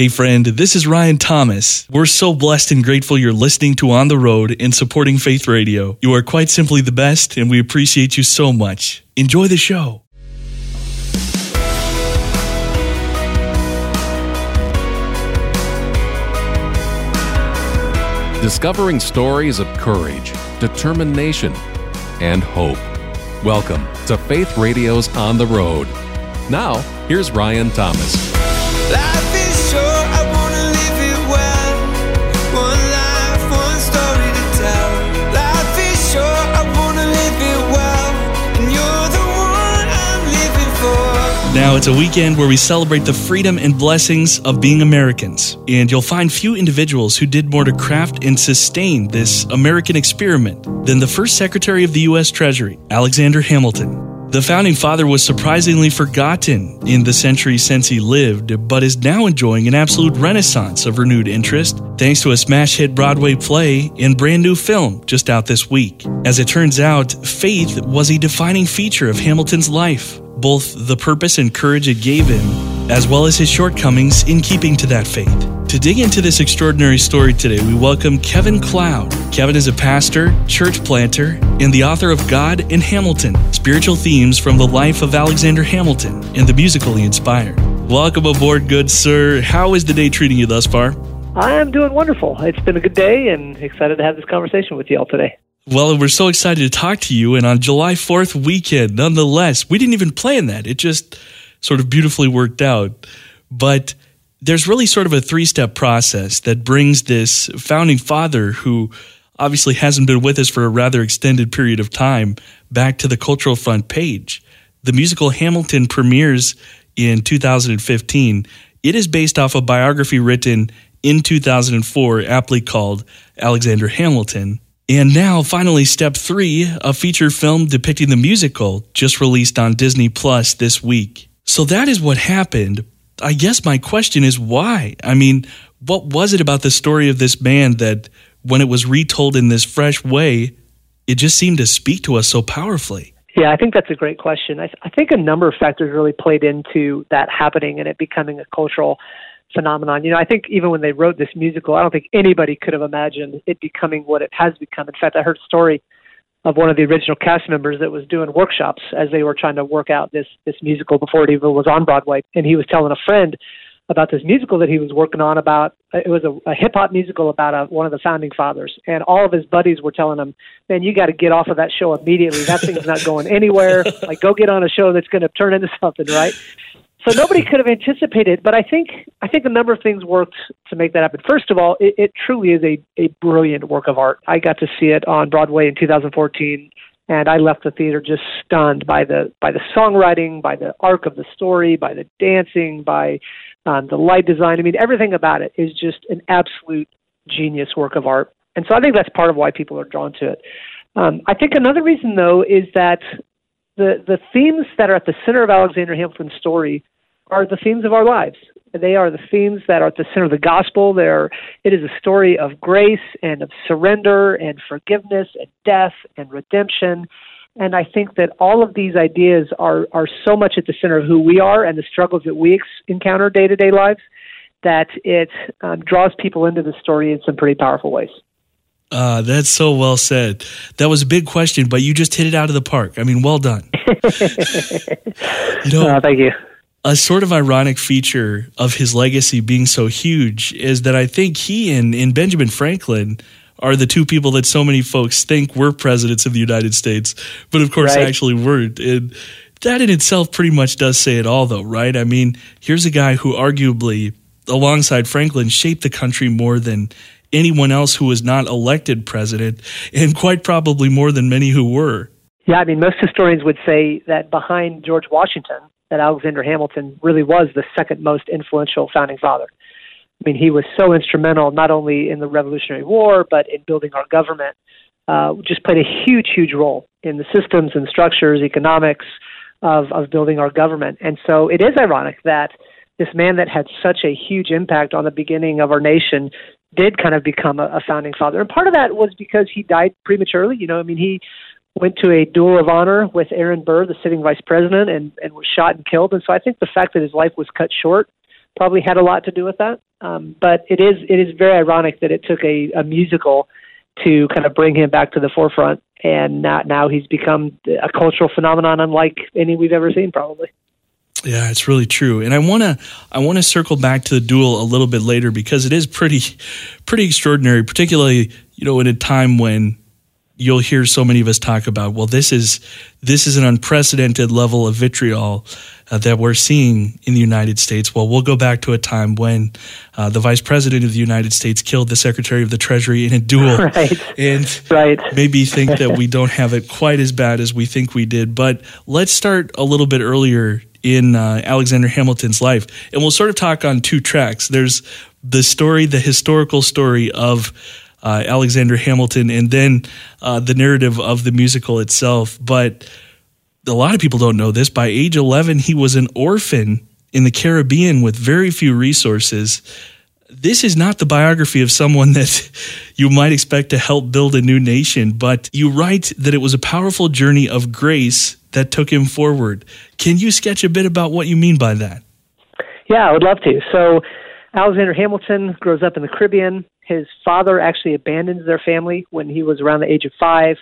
Hey, friend, this is Ryan Thomas. We're so blessed and grateful you're listening to On the Road and supporting Faith Radio. You are quite simply the best, and we appreciate you so much. Enjoy the show. Discovering stories of courage, determination, and hope. Welcome to Faith Radio's On the Road. Now, here's Ryan Thomas. Now, it's a weekend where we celebrate the freedom and blessings of being Americans. And you'll find few individuals who did more to craft and sustain this American experiment than the first Secretary of the U.S. Treasury, Alexander Hamilton. The founding father was surprisingly forgotten in the centuries since he lived, but is now enjoying an absolute renaissance of renewed interest thanks to a smash hit Broadway play and brand new film just out this week. As it turns out, faith was a defining feature of Hamilton's life, both the purpose and courage it gave him, as well as his shortcomings in keeping to that faith. To dig into this extraordinary story today, we welcome Kevin Cloud. Kevin is a pastor, church planter, and the author of God and Hamilton Spiritual Themes from the Life of Alexander Hamilton and the musical he inspired. Welcome aboard, good sir. How is the day treating you thus far? I am doing wonderful. It's been a good day and excited to have this conversation with you all today. Well, we're so excited to talk to you. And on July 4th weekend, nonetheless, we didn't even plan that. It just sort of beautifully worked out. But there's really sort of a three step process that brings this founding father who obviously hasn't been with us for a rather extended period of time back to the cultural front page. The musical Hamilton premieres in 2015. It is based off a biography written in 2004, aptly called Alexander Hamilton. And now, finally, step three a feature film depicting the musical just released on Disney Plus this week. So that is what happened. I guess my question is why? I mean, what was it about the story of this man that, when it was retold in this fresh way, it just seemed to speak to us so powerfully? Yeah, I think that's a great question. I, I think a number of factors really played into that happening and it becoming a cultural phenomenon. You know, I think even when they wrote this musical, I don't think anybody could have imagined it becoming what it has become. In fact, I heard a story of one of the original cast members that was doing workshops as they were trying to work out this this musical before it even was on Broadway, and he was telling a friend about this musical that he was working on about it was a, a hip hop musical about a, one of the founding fathers, and all of his buddies were telling him, "Man, you got to get off of that show immediately. That thing's not going anywhere. Like, go get on a show that's going to turn into something, right?" So nobody could have anticipated, but I think I think a number of things worked to make that happen. First of all, it, it truly is a, a brilliant work of art. I got to see it on Broadway in 2014, and I left the theater just stunned by the by the songwriting, by the arc of the story, by the dancing, by um, the light design. I mean, everything about it is just an absolute genius work of art. And so I think that's part of why people are drawn to it. Um, I think another reason, though, is that the the themes that are at the center of Alexander Hamilton's story are the themes of our lives. They are the themes that are at the center of the gospel. There, it is a story of grace and of surrender and forgiveness and death and redemption. And I think that all of these ideas are are so much at the center of who we are and the struggles that we ex- encounter day to day lives that it um, draws people into the story in some pretty powerful ways. Uh, that's so well said. That was a big question, but you just hit it out of the park. I mean, well done. you know, uh, thank you a sort of ironic feature of his legacy being so huge is that I think he and, and Benjamin Franklin are the two people that so many folks think were presidents of the United States, but of course right. actually weren't. And that in itself pretty much does say it all, though, right? I mean, here's a guy who arguably, alongside Franklin, shaped the country more than anyone else who was not elected president, and quite probably more than many who were. Yeah, I mean, most historians would say that behind George Washington, that Alexander Hamilton really was the second most influential founding father. I mean, he was so instrumental not only in the Revolutionary War, but in building our government. Uh, just played a huge, huge role in the systems and structures, economics of, of building our government. And so it is ironic that this man that had such a huge impact on the beginning of our nation did kind of become a, a founding father. And part of that was because he died prematurely. You know, I mean, he went to a duel of honor with Aaron Burr, the sitting vice president, and, and was shot and killed. And so I think the fact that his life was cut short probably had a lot to do with that. Um, but it is it is very ironic that it took a, a musical to kind of bring him back to the forefront, and now, now he's become a cultural phenomenon unlike any we've ever seen, probably. Yeah, it's really true. And I want to I want to circle back to the duel a little bit later because it is pretty pretty extraordinary, particularly, you know, in a time when you'll hear so many of us talk about, well, this is this is an unprecedented level of vitriol uh, that we're seeing in the United States. Well, we'll go back to a time when uh, the Vice President of the United States killed the Secretary of the Treasury in a duel, right. and right. maybe think that we don't have it quite as bad as we think we did. But let's start a little bit earlier in uh, Alexander Hamilton's life, and we'll sort of talk on two tracks. There's the story, the historical story of uh, Alexander Hamilton, and then uh, the narrative of the musical itself. But a lot of people don't know this. By age 11, he was an orphan in the Caribbean with very few resources. This is not the biography of someone that you might expect to help build a new nation, but you write that it was a powerful journey of grace that took him forward. Can you sketch a bit about what you mean by that? Yeah, I would love to. So, Alexander Hamilton grows up in the Caribbean. His father actually abandons their family when he was around the age of five,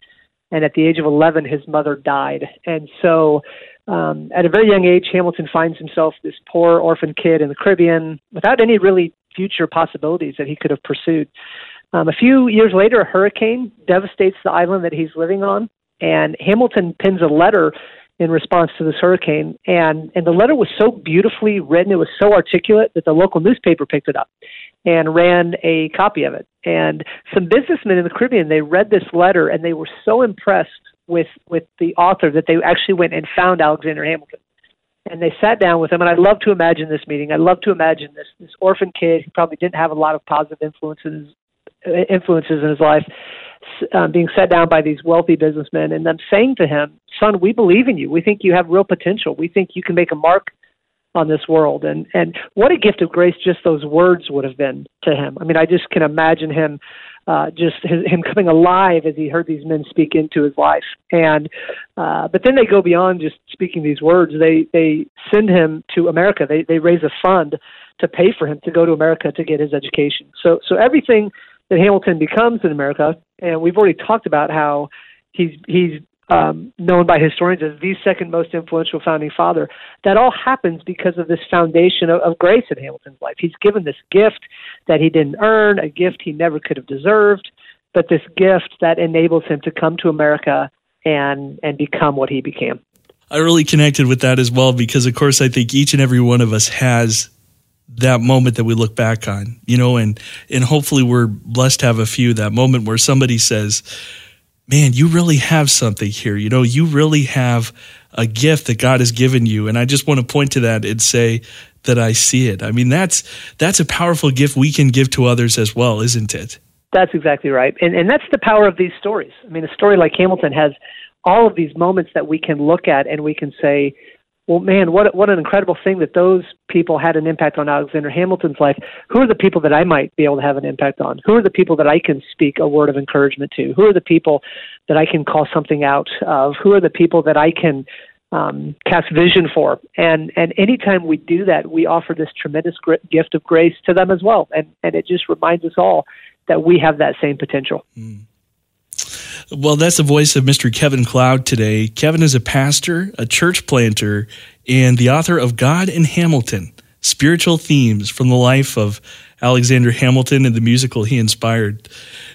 and at the age of 11, his mother died. And so, um, at a very young age, Hamilton finds himself this poor orphan kid in the Caribbean without any really future possibilities that he could have pursued. Um, a few years later, a hurricane devastates the island that he's living on, and Hamilton pins a letter in response to this hurricane. And, and the letter was so beautifully written, it was so articulate that the local newspaper picked it up and ran a copy of it. And some businessmen in the Caribbean, they read this letter and they were so impressed with, with the author that they actually went and found Alexander Hamilton. And they sat down with him, and I love to imagine this meeting. I love to imagine this this orphan kid who probably didn't have a lot of positive influences uh, influences in his life um, being set down by these wealthy businessmen and them saying to him, "Son, we believe in you. We think you have real potential. We think you can make a mark on this world." And and what a gift of grace just those words would have been to him. I mean, I just can imagine him. Uh, just his, him coming alive as he heard these men speak into his life, and uh, but then they go beyond just speaking these words. They they send him to America. They they raise a fund to pay for him to go to America to get his education. So so everything that Hamilton becomes in America, and we've already talked about how he's he's um, known by historians as the second most influential founding father. That all happens because of this foundation of, of grace in Hamilton's life. He's given this gift that he didn't earn, a gift he never could have deserved, but this gift that enables him to come to America and and become what he became. I really connected with that as well because, of course, I think each and every one of us has that moment that we look back on, you know, and and hopefully we're blessed to have a few that moment where somebody says, "Man, you really have something here. You know, you really have a gift that God has given you." And I just want to point to that and say that I see it. I mean, that's that's a powerful gift we can give to others as well, isn't it? That's exactly right. And and that's the power of these stories. I mean, a story like Hamilton has all of these moments that we can look at and we can say, well, man, what what an incredible thing that those people had an impact on Alexander Hamilton's life. Who are the people that I might be able to have an impact on? Who are the people that I can speak a word of encouragement to? Who are the people that I can call something out of? Who are the people that I can um, cast vision for? And and anytime we do that, we offer this tremendous gift of grace to them as well. And and it just reminds us all that we have that same potential. Mm. Well, that's the voice of Mr. Kevin Cloud today. Kevin is a pastor, a church planter, and the author of God and Hamilton Spiritual Themes from the Life of Alexander Hamilton and the musical he inspired.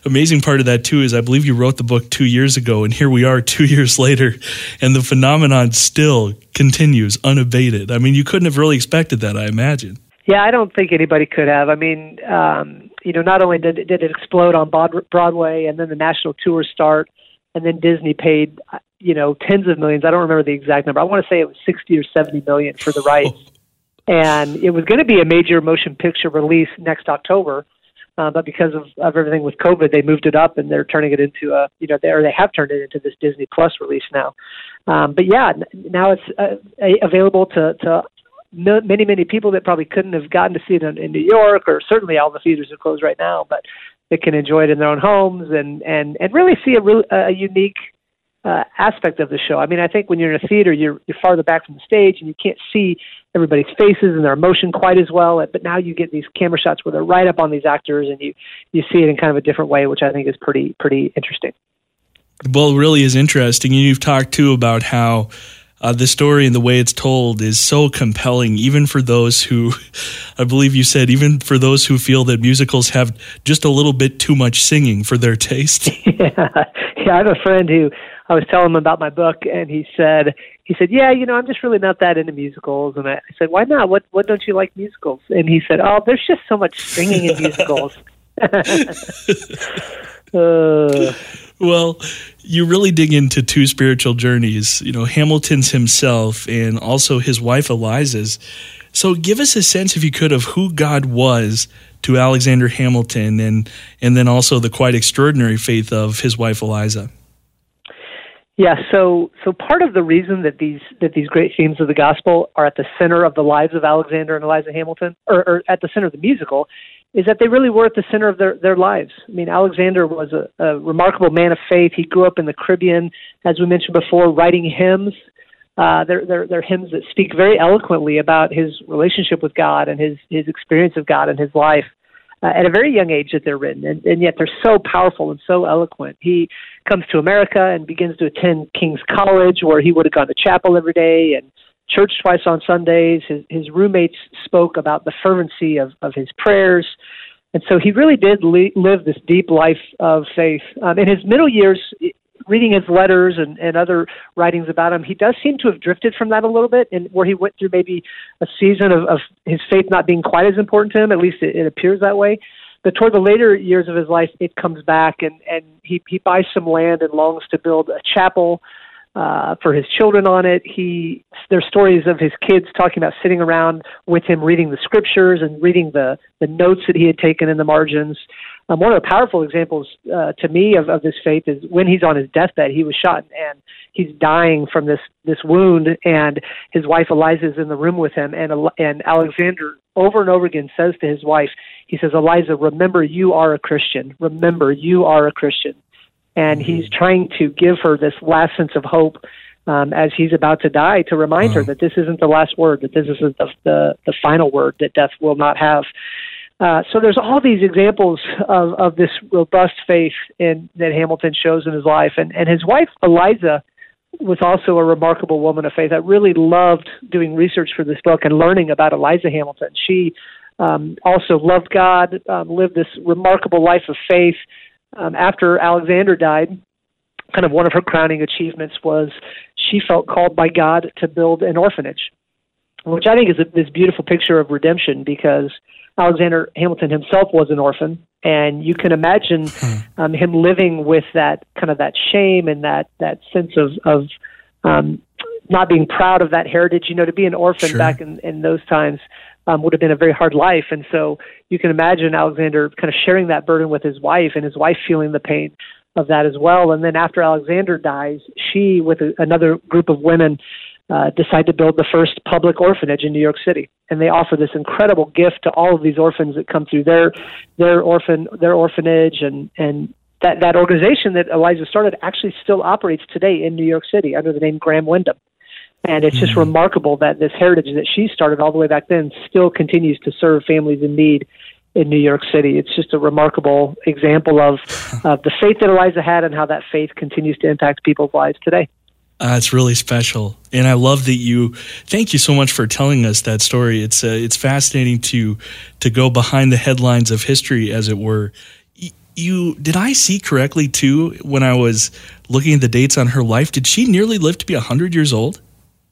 Amazing part of that, too, is I believe you wrote the book two years ago, and here we are two years later, and the phenomenon still continues unabated. I mean, you couldn't have really expected that, I imagine. Yeah, I don't think anybody could have. I mean, um, you know, not only did, did it explode on Broadway and then the national tour start, and then Disney paid, you know, tens of millions. I don't remember the exact number. I want to say it was 60 or 70 million for the rights. and it was going to be a major motion picture release next October. Uh, but because of, of everything with COVID, they moved it up and they're turning it into a, you know, they, or they have turned it into this Disney Plus release now. Um, but yeah, now it's uh, available to, to many many people that probably couldn't have gotten to see it in, in New York, or certainly all the theaters are closed right now, but they can enjoy it in their own homes and and and really see a real a unique uh, aspect of the show. I mean, I think when you're in a theater, you're you're farther back from the stage and you can't see everybody's faces and their emotion quite as well. But now you get these camera shots where they're right up on these actors and you you see it in kind of a different way, which I think is pretty pretty interesting. Well, really is interesting. And you've talked too about how uh, the story and the way it's told is so compelling, even for those who, I believe you said, even for those who feel that musicals have just a little bit too much singing for their taste. yeah, yeah. I have a friend who I was telling him about my book, and he said, he said, yeah, you know, I'm just really not that into musicals. And I, I said, why not? What what don't you like musicals? And he said, oh, there's just so much singing in musicals. uh, well, you really dig into two spiritual journeys, you know, Hamilton's himself and also his wife Eliza's. So give us a sense, if you could, of who God was to Alexander Hamilton and, and then also the quite extraordinary faith of his wife Eliza. Yeah, so so part of the reason that these that these great themes of the gospel are at the center of the lives of Alexander and Eliza Hamilton, or, or at the center of the musical, is that they really were at the center of their, their lives. I mean, Alexander was a, a remarkable man of faith. He grew up in the Caribbean, as we mentioned before, writing hymns. Uh, they're, they're, they're hymns that speak very eloquently about his relationship with God and his, his experience of God in his life. Uh, at a very young age that they're written, and, and yet they're so powerful and so eloquent. He comes to America and begins to attend King's College, where he would have gone to chapel every day and church twice on Sundays. His, his roommates spoke about the fervency of, of his prayers. And so he really did live this deep life of faith. Um, in his middle years, reading his letters and, and other writings about him, he does seem to have drifted from that a little bit, and where he went through maybe a season of, of his faith not being quite as important to him. At least it, it appears that way. But toward the later years of his life, it comes back, and and he he buys some land and longs to build a chapel uh, for his children on it. He there's stories of his kids talking about sitting around with him reading the scriptures and reading the the notes that he had taken in the margins. Um, one of the powerful examples uh, to me of, of this faith is when he's on his deathbed. He was shot and he's dying from this this wound, and his wife Eliza is in the room with him, and and Alexander over and over again says to his wife, he says, Eliza, remember you are a Christian. Remember you are a Christian and mm-hmm. he's trying to give her this last sense of hope um, as he's about to die to remind wow. her that this isn't the last word, that this isn't the, the, the final word, that death will not have. Uh, so there's all these examples of, of this robust faith in, that Hamilton shows in his life, and, and his wife Eliza was also a remarkable woman of faith. I really loved doing research for this book and learning about Eliza Hamilton. She um, also loved God, um, lived this remarkable life of faith, um, after Alexander died, kind of one of her crowning achievements was she felt called by God to build an orphanage, which I think is a, this beautiful picture of redemption because Alexander Hamilton himself was an orphan, and you can imagine hmm. um, him living with that kind of that shame and that that sense of of um, not being proud of that heritage. You know, to be an orphan sure. back in in those times um, would have been a very hard life. And so you can imagine Alexander kind of sharing that burden with his wife and his wife feeling the pain of that as well. And then after Alexander dies, she, with a, another group of women, uh, decide to build the first public orphanage in New York City, and they offer this incredible gift to all of these orphans that come through their their orphan their orphanage, and and that that organization that Eliza started actually still operates today in New York City under the name Graham Windham, And it's just mm-hmm. remarkable that this heritage that she started all the way back then still continues to serve families in need in New York City. It's just a remarkable example of uh, the faith that Eliza had and how that faith continues to impact people's lives today. Uh, it's really special, and I love that you. Thank you so much for telling us that story. It's uh, it's fascinating to to go behind the headlines of history, as it were. You did I see correctly too when I was looking at the dates on her life? Did she nearly live to be hundred years old?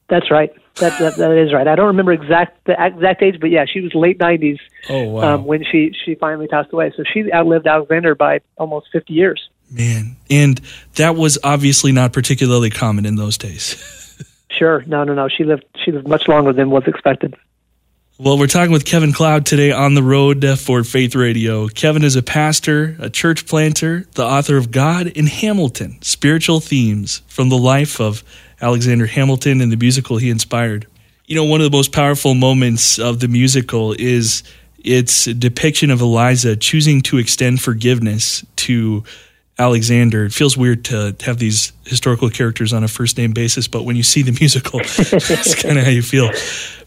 That's right. That, that that is right. I don't remember exact the exact age, but yeah, she was late nineties. Oh wow! Um, when she she finally passed away, so she outlived Alexander by almost fifty years. Man, and that was obviously not particularly common in those days. sure, no, no, no. She lived she lived much longer than was expected. Well, we're talking with Kevin Cloud today on the road uh, for Faith Radio. Kevin is a pastor, a church planter, the author of God and Hamilton Spiritual Themes from the Life of Alexander Hamilton and the musical he inspired. You know, one of the most powerful moments of the musical is its depiction of Eliza choosing to extend forgiveness to Alexander. It feels weird to have these historical characters on a first name basis, but when you see the musical, that's kind of how you feel.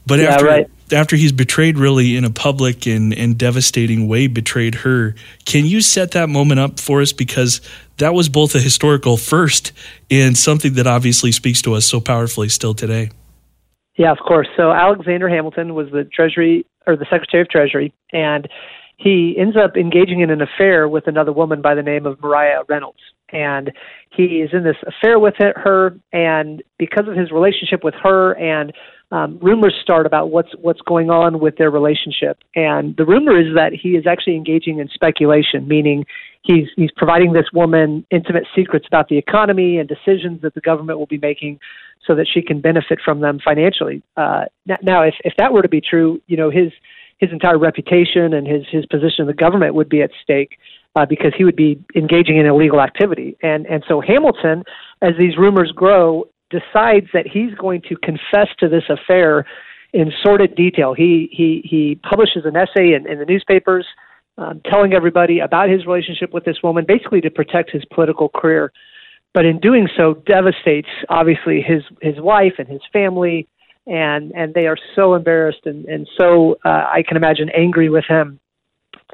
But Yeah, after right. after he's betrayed really in a public and, and devastating way, betrayed her, can you set that moment up for us? Because that was both a historical first and something that obviously speaks to us so powerfully still today. Yeah, of course. So Alexander Hamilton was the Treasury or the Secretary of Treasury, and he ends up engaging in an affair with another woman by the name of Maria Reynolds. And he is in this affair with her, and because of his relationship with her, and um, rumors start about what's what's going on with their relationship. And the rumor is that he is actually engaging in speculation, meaning he's he's providing this woman intimate secrets about the economy and decisions that the government will be making so that she can benefit from them financially. Uh, now, if, if that were to be true, you know, his his entire reputation and his his position in the government would be at stake uh, because he would be engaging in illegal activity. And and so Hamilton, as these rumors grow, decides that he's going to confess to this affair in sordid detail. He he he publishes an essay in, in the newspapers. Um, telling everybody about his relationship with this woman, basically to protect his political career but in doing so devastates obviously his his wife and his family and and they are so embarrassed and and so uh, I can imagine angry with him.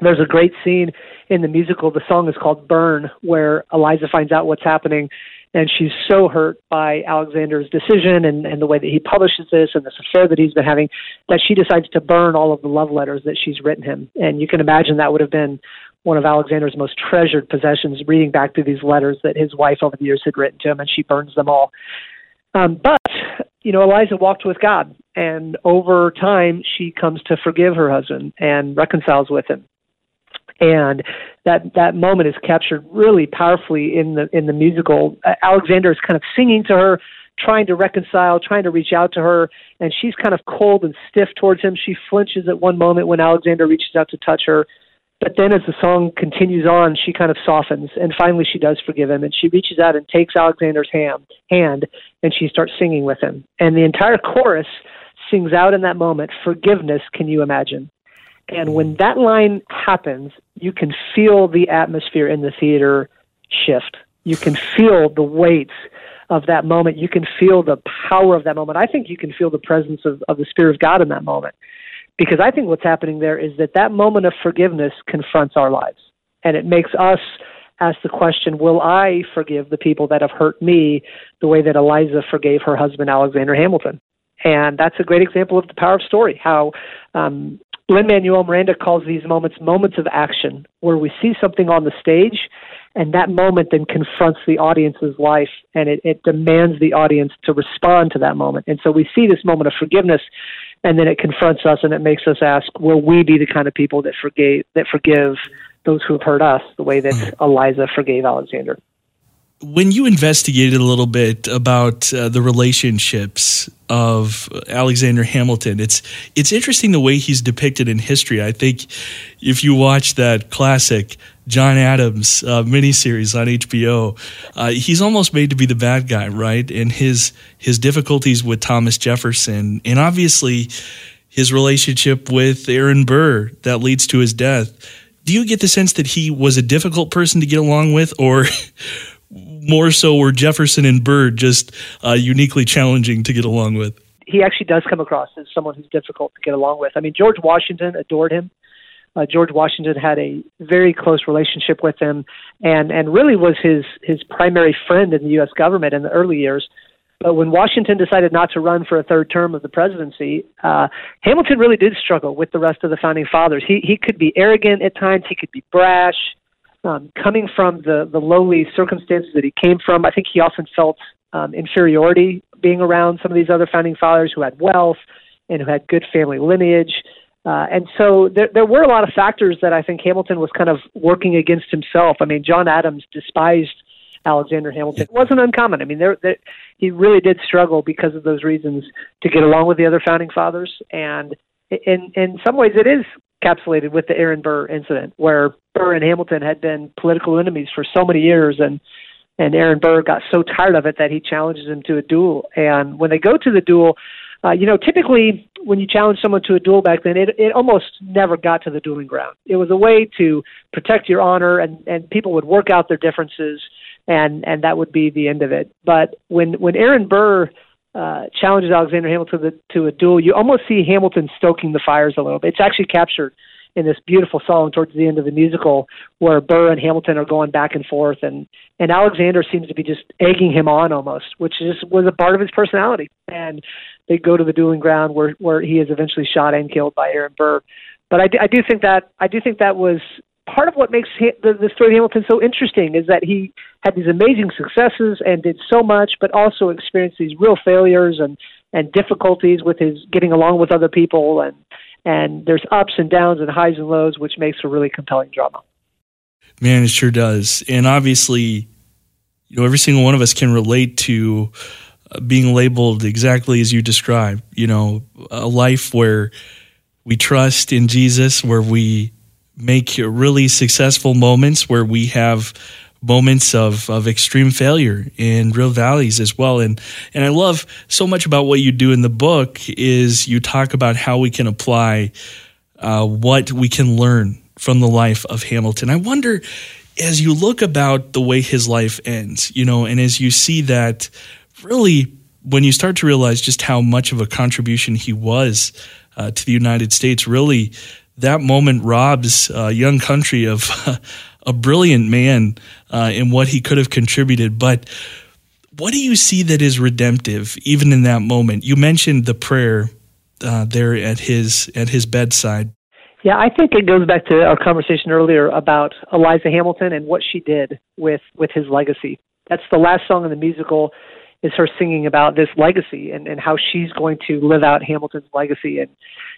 There's a great scene in the musical. The song is called "Burn," where Eliza finds out what's happening, and she's so hurt by Alexander's decision and and the way that he publishes this and this affair that he's been having that she decides to burn all of the love letters that she's written him. And you can imagine that would have been one of Alexander's most treasured possessions, reading back through these letters that his wife over the years had written to him, and she burns them all. Um, but, you know, Eliza walked with God, and over time, she comes to forgive her husband and reconciles with him. And that that moment is captured really powerfully in the in the musical. Alexander is kind of singing to her, trying to reconcile, trying to reach out to her, and she's kind of cold and stiff towards him. She flinches at one moment when Alexander reaches out to touch her, but then as the song continues on, she kind of softens, and finally she does forgive him, and she reaches out and takes Alexander's hand, hand, and she starts singing with him, and the entire chorus sings out in that moment, "Forgiveness, can you imagine?" And when that line happens, you can feel the atmosphere in the theater shift. You can feel the weight of that moment. You can feel the power of that moment. I think you can feel the presence of, of the Spirit of God in that moment. Because I think what's happening there is that that moment of forgiveness confronts our lives. And it makes us ask the question Will I forgive the people that have hurt me the way that Eliza forgave her husband, Alexander Hamilton? And that's a great example of the power of story, how um, Lin Manuel Miranda calls these moments moments of action, where we see something on the stage, and that moment then confronts the audience's life, and it, it demands the audience to respond to that moment. And so we see this moment of forgiveness, and then it confronts us, and it makes us ask, will we be the kind of people that forgave that forgive those who have hurt us the way that hmm. Eliza forgave Alexander? When you investigated a little bit about uh, the relationships of Alexander Hamilton, it's it's interesting the way he's depicted in history. I think if you watch that classic John Adams uh, miniseries on HBO, uh, he's almost made to be the bad guy, right? And his his difficulties with Thomas Jefferson, and obviously his relationship with Aaron Burr that leads to his death. Do you get the sense that he was a difficult person to get along with, or more so were Jefferson and Burr just uh, uniquely challenging to get along with? He actually does come across as someone who's difficult to get along with. I mean, George Washington adored him. Uh, George Washington had a very close relationship with him, and and really was his his primary friend in the U.S. government in the early years. But when Washington decided not to run for a third term of the presidency, uh, Hamilton really did struggle with the rest of the founding fathers. He he could be arrogant at times. He could be brash. Um, coming from the the lowly circumstances that he came from, I think he often felt um, inferiority being around some of these other founding fathers who had wealth and who had good family lineage. Uh, and so there, there were a lot of factors that I think Hamilton was kind of working against himself. I mean, John Adams despised Alexander Hamilton. It wasn't uncommon. I mean, there, there, he really did struggle because of those reasons to get along with the other founding fathers. And in in some ways, it is encapsulated with the Aaron Burr incident, where Burr and Hamilton had been political enemies for so many years, and and Aaron Burr got so tired of it that he challenges him to a duel. And when they go to the duel, uh, you know, typically when you challenge someone to a duel back then, it, it almost never got to the dueling ground. It was a way to protect your honor, and, and people would work out their differences, and, and that would be the end of it. But when, when Aaron Burr uh, challenges Alexander Hamilton to, the, to a duel, you almost see Hamilton stoking the fires a little bit. It's actually captured in this beautiful song towards the end of the musical where Burr and Hamilton are going back and forth and and Alexander seems to be just egging him on almost, which just was a part of his personality. And they go to the dueling ground where where he is eventually shot and killed by Aaron Burr. But I, I do think that I do think that was part of what makes the, the story of Hamilton so interesting is that he had these amazing successes and did so much, but also experienced these real failures and and difficulties with his getting along with other people and and there's ups and downs and highs and lows, which makes a really compelling drama. Man, it sure does. And obviously, you know, every single one of us can relate to uh, being labeled exactly as you described. You know, a life where we trust in Jesus, where we make really successful moments, where we have moments of, of extreme failure and real valleys as well. And and I love so much about what you do in the book is you talk about how we can apply uh, what we can learn from the life of Hamilton. I wonder as you look about the way his life ends, you know, and as you see that really when you start to realize just how much of a contribution he was uh, to the United States, really that moment robs a young country of a brilliant man uh, in what he could have contributed. But what do you see that is redemptive, even in that moment? You mentioned the prayer uh, there at his at his bedside. Yeah, I think it goes back to our conversation earlier about Eliza Hamilton and what she did with with his legacy. That's the last song in the musical is her singing about this legacy and, and how she's going to live out Hamilton's legacy. And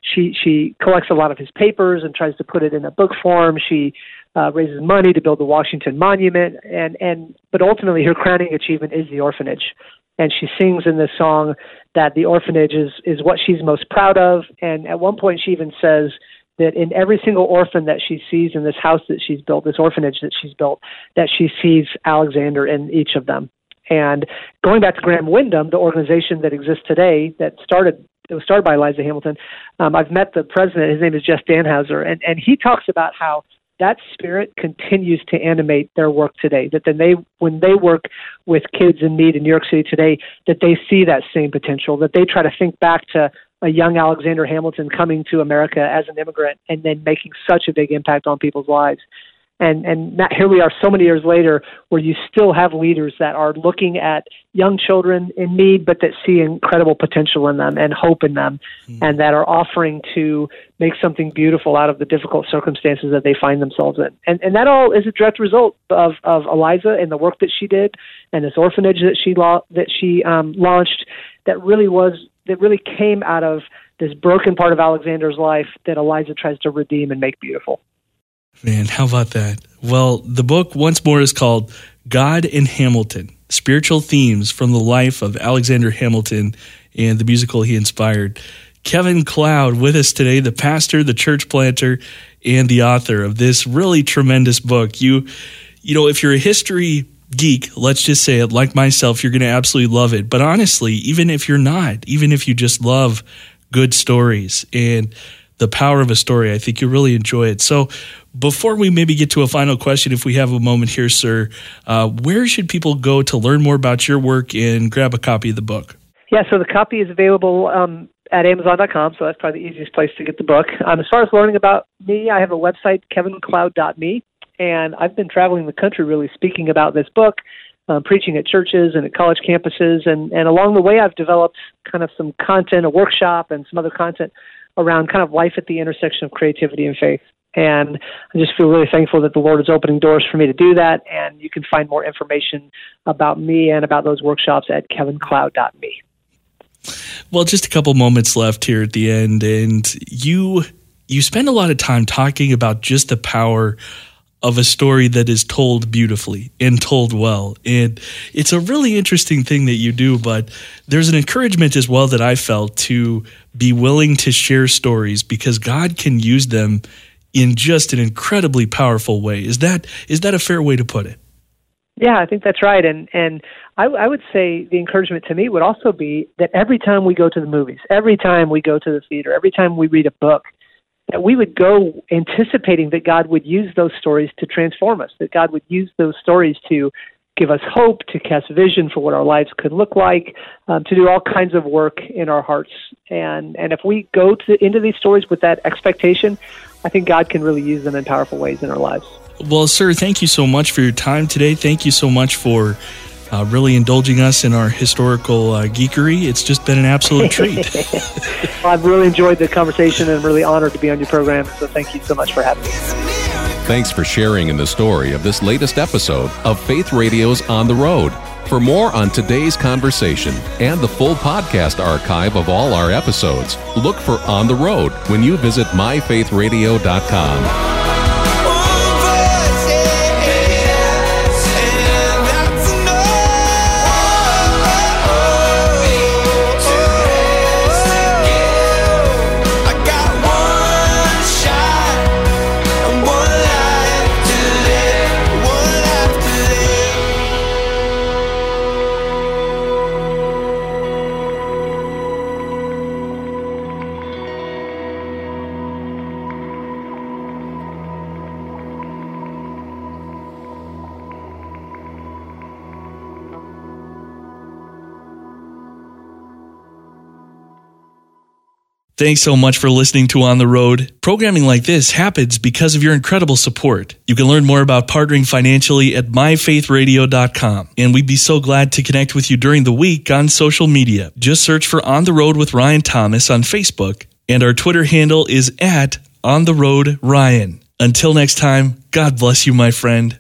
she she collects a lot of his papers and tries to put it in a book form. She uh, raises money to build the Washington Monument, and and but ultimately her crowning achievement is the orphanage. And she sings in this song that the orphanage is is what she's most proud of. And at one point, she even says that in every single orphan that she sees in this house that she's built, this orphanage that she's built, that she sees Alexander in each of them. And going back to Graham Windham, the organization that exists today that started it was started by Eliza Hamilton. Um, I've met the president. His name is Jeff Dannhauser, and and he talks about how that spirit continues to animate their work today. That then they, when they work with kids in need in New York City today, that they see that same potential. That they try to think back to a young Alexander Hamilton coming to America as an immigrant and then making such a big impact on people's lives and and that, here we are so many years later where you still have leaders that are looking at young children in need but that see incredible potential in them and hope in them mm. and that are offering to make something beautiful out of the difficult circumstances that they find themselves in and and that all is a direct result of of Eliza and the work that she did and this orphanage that she law that she um, launched that really was that really came out of this broken part of Alexander's life that Eliza tries to redeem and make beautiful. Man, how about that? Well, the book once more is called God and Hamilton Spiritual Themes from the Life of Alexander Hamilton and the musical he inspired. Kevin Cloud with us today, the pastor, the church planter, and the author of this really tremendous book. You, you know, if you're a history geek, let's just say it, like myself, you're going to absolutely love it. But honestly, even if you're not, even if you just love good stories and the power of a story, I think you'll really enjoy it. So, before we maybe get to a final question, if we have a moment here, sir, uh, where should people go to learn more about your work and grab a copy of the book? Yeah, so the copy is available um, at Amazon.com, so that's probably the easiest place to get the book. Um, as far as learning about me, I have a website, kevincloud.me, and I've been traveling the country really speaking about this book, um, preaching at churches and at college campuses, and, and along the way, I've developed kind of some content, a workshop, and some other content around kind of life at the intersection of creativity and faith. And I just feel really thankful that the Lord is opening doors for me to do that. And you can find more information about me and about those workshops at kevincloud.me. Well, just a couple moments left here at the end, and you you spend a lot of time talking about just the power of a story that is told beautifully and told well. And it's a really interesting thing that you do, but there's an encouragement as well that I felt to be willing to share stories because God can use them in just an incredibly powerful way. Is that is that a fair way to put it? Yeah, I think that's right. And and I, I would say the encouragement to me would also be that every time we go to the movies, every time we go to the theater, every time we read a book, that we would go anticipating that God would use those stories to transform us, that God would use those stories to give us hope, to cast vision for what our lives could look like, um, to do all kinds of work in our hearts. And and if we go to, into these stories with that expectation, I think God can really use them in powerful ways in our lives. Well, sir, thank you so much for your time today. Thank you so much for uh, really indulging us in our historical uh, geekery. It's just been an absolute treat. well, I've really enjoyed the conversation and I'm really honored to be on your program. So thank you so much for having me. Thanks for sharing in the story of this latest episode of Faith Radio's On the Road. For more on today's conversation and the full podcast archive of all our episodes, look for On the Road when you visit myfaithradio.com. Thanks so much for listening to On the Road. Programming like this happens because of your incredible support. You can learn more about partnering financially at myfaithradio.com. And we'd be so glad to connect with you during the week on social media. Just search for On the Road with Ryan Thomas on Facebook, and our Twitter handle is at On the Road Ryan. Until next time, God bless you, my friend.